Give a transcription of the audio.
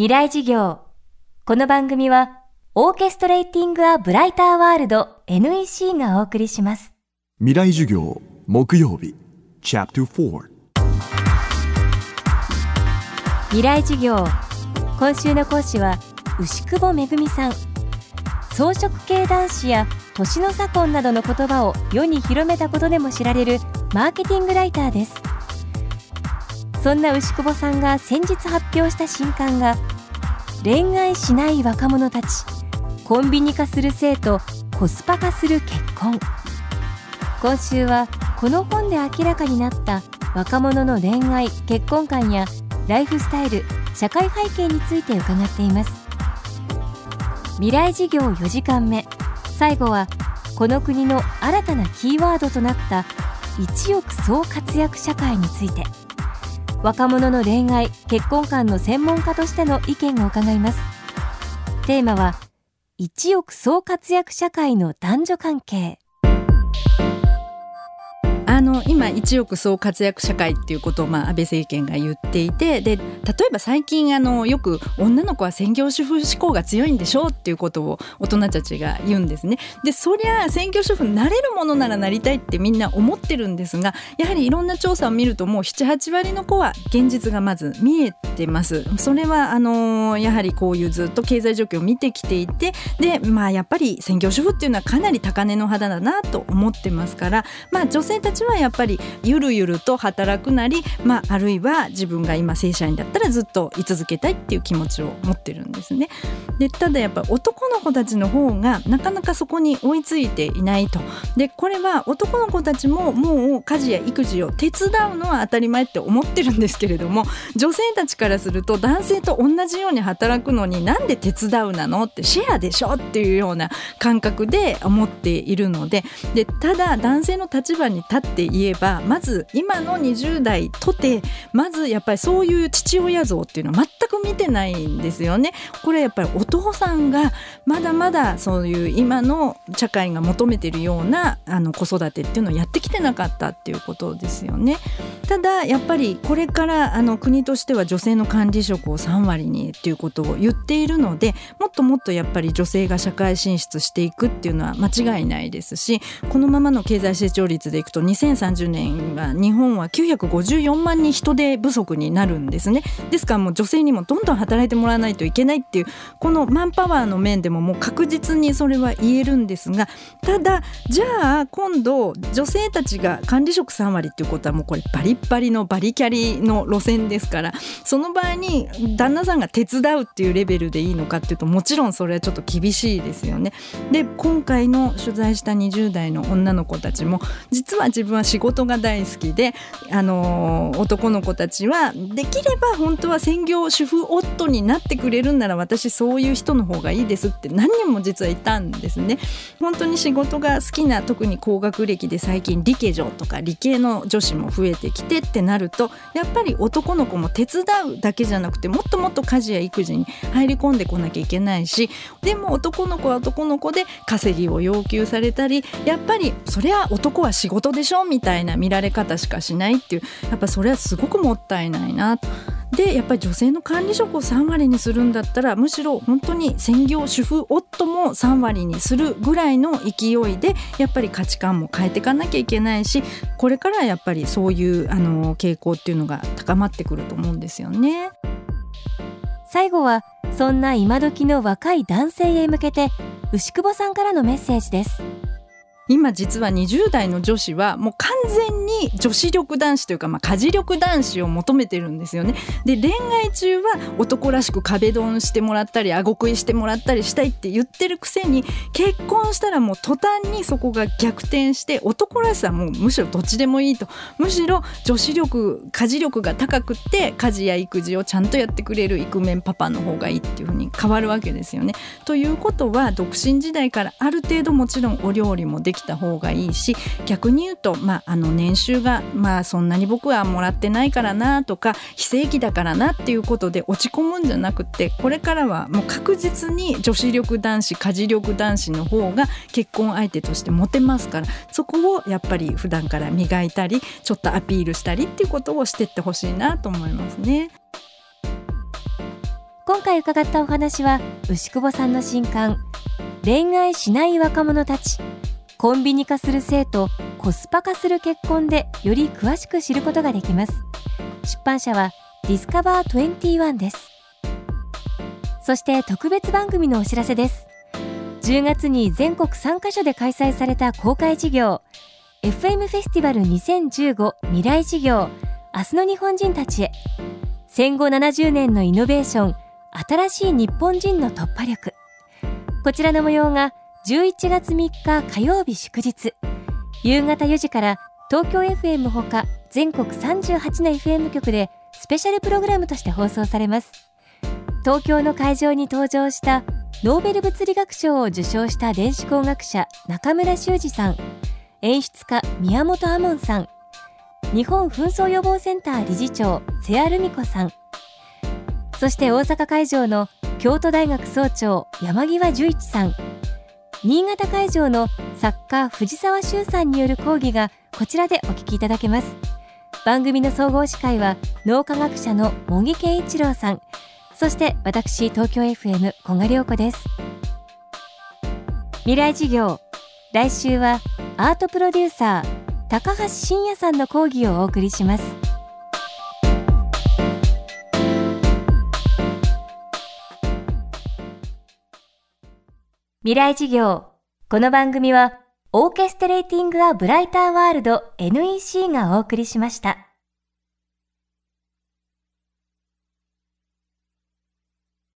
未来事業。この番組はオーケストレーティング・ア・ブライター・ワールド NEC がお送りします。未来授業木曜日チャプター未来事業。今週の講師は牛久保恵さん。装飾系男子や年の差婚などの言葉を世に広めたことでも知られるマーケティングライターです。そんな牛久保さんが先日発表した新刊が恋愛しない若者たち。コンビニ化する性とコスパ化する結婚。今週はこの本で明らかになった若者の恋愛結婚観やライフスタイル社会背景について伺っています。未来事業4時間目。最後はこの国の新たなキーワードとなった一億総活躍社会について。若者の恋愛結婚観の専門家としての意見を伺います。テーマは一億総活躍社会の男女関係。の今一億総活躍社会っていうことを、まあ、安倍政権が言っていてで例えば最近あのよく女の子は専業主婦志向が強いんでしょうっていうことを大人たちが言うんですね。でそりゃ専業主婦になれるものならなりたいってみんな思ってるんですがやはりいろんな調査を見るともう78割の子は現実がまず見えてます。それはあのやはりこういうずっと経済状況を見てきていてでまあやっぱり専業主婦っていうのはかなり高値の肌だなと思ってますからまあ女性たちはやっぱりゆるゆると働くなり、まあ、あるいは自分が今正社員だったらずっと居続けたいっていう気持ちを持ってるんですね。でただやっぱ男の子たちの方がなかなかそこに追いついていないと。でこれは男の子たちももう家事や育児を手伝うのは当たり前って思ってるんですけれども女性たちからすると男性と同じように働くのになんで手伝うなのってシェアでしょっていうような感覚で思っているのででただ男性の立場に立って言えばまず今の20代とてまずやっぱりそういう父親像っていうのは全く見てないんですよね。これやっぱりお父さんがまだまだそういう今の社会が求めてるようなあの子育てっていうのをやってきてなかったっていうことですよね。ただやっぱりこれからあの国としては女性の管理職を3割にっていうことを言っているのでもっともっとやっぱり女性が社会進出していくっていうのは間違いないですしこのままの経済成長率でいくと2030年は日本は954万人人手不足になるんですねですからもう女性にもどんどん働いてもらわないといけないっていうこのマンパワーの面でももう確実にそれは言えるんですがただじゃあ今度女性たちが管理職3割っていうことはもうこれバリッバリのバリキャリの路線ですからその場合に旦那さんが手伝うっていうレベルでいいのかっていうともちろんそれはちょっと厳しいですよね。で今回の取材した20代の女の子たちも実は自分は仕事が大好きであの男の子たちはできれば本当は専業主婦夫になってくれるんなら私そういう人の方がいいですって何人も実はいたんですね。本当に仕事が好きな特に高学歴で最近理系女とか理系の女子も増えてきてってなるとやっぱり男の子も手伝うだけじゃなくてもっともっと家事や育児に入り込んでこなきゃいけないしでも男の子は男の子で稼ぎを要求されたりやっぱりそりゃ男は仕事でしょみたいな見られ方しかしないっていうやっぱそれはすごくもったいないなと。でやっぱり女性の管理職を3割にするんだったらむしろ本当に専業主婦夫も3割にするぐらいの勢いでやっぱり価値観も変えていかなきゃいけないしこれからやっぱりそういうあの傾向っていうのが高まってくると思うんですよね。最後はそんな今時の若い男性へ向けて牛久保さんからのメッセージです今実は20代の女子はもう完全に女子力男子というか、まあ、家事力男子を求めてるんですよね。で恋愛中は男らしく壁ドンしてもらったり顎食いしてもらったりしたいって言ってるくせに結婚したらもう途端にそこが逆転して男らしさもうむしろどっちでもいいとむしろ女子力家事力が高くって家事や育児をちゃんとやってくれるイクメンパパの方がいいっていう風に変わるわけですよね。ということは独身時代からある程度もちろんお料理もでききた方がいいし逆に言うと、まあ、あの年収が、まあ、そんなに僕はもらってないからなとか非正規だからなっていうことで落ち込むんじゃなくてこれからはもう確実に女子力男子家事力男子の方が結婚相手としてモテますからそこをやっぱり普段から磨いたりちょっとアピールしたりっていうことをしてってほしいなと思いますね。今回伺ったお話は牛久保さんの新刊恋愛しない若者たちコンビニ化する性とコスパ化する結婚でより詳しく知ることができます。出版社はディスカバー21です。そして特別番組のお知らせです。10月に全国3カ所で開催された公開事業 FM フェスティバル2015未来事業明日の日本人たちへ。戦後70年のイノベーション新しい日本人の突破力。こちらの模様が11月3日火曜日祝日。夕方4時から東京 FM ほか全国38の FM 局でスペシャルプログラムとして放送されます。東京の会場に登場したノーベル物理学賞を受賞した電子工学者中村修二さん。演出家宮本亞門さん。日本紛争予防センター理事長瀬谷留美子さん。そして大阪会場の京都大学総長山際十一さん。新潟会場の作家藤沢修さんによる講義がこちらでお聞きいただけます。番組の総合司会は脳科学者の茂木健一郎さん。そして私東京 FM 小賀良子です。未来事業来週はアートプロデューサー高橋真也さんの講義をお送りします。未来事業この番組はオーケストレーティング・ア・ブライター・ワールド NEC がお送りしました。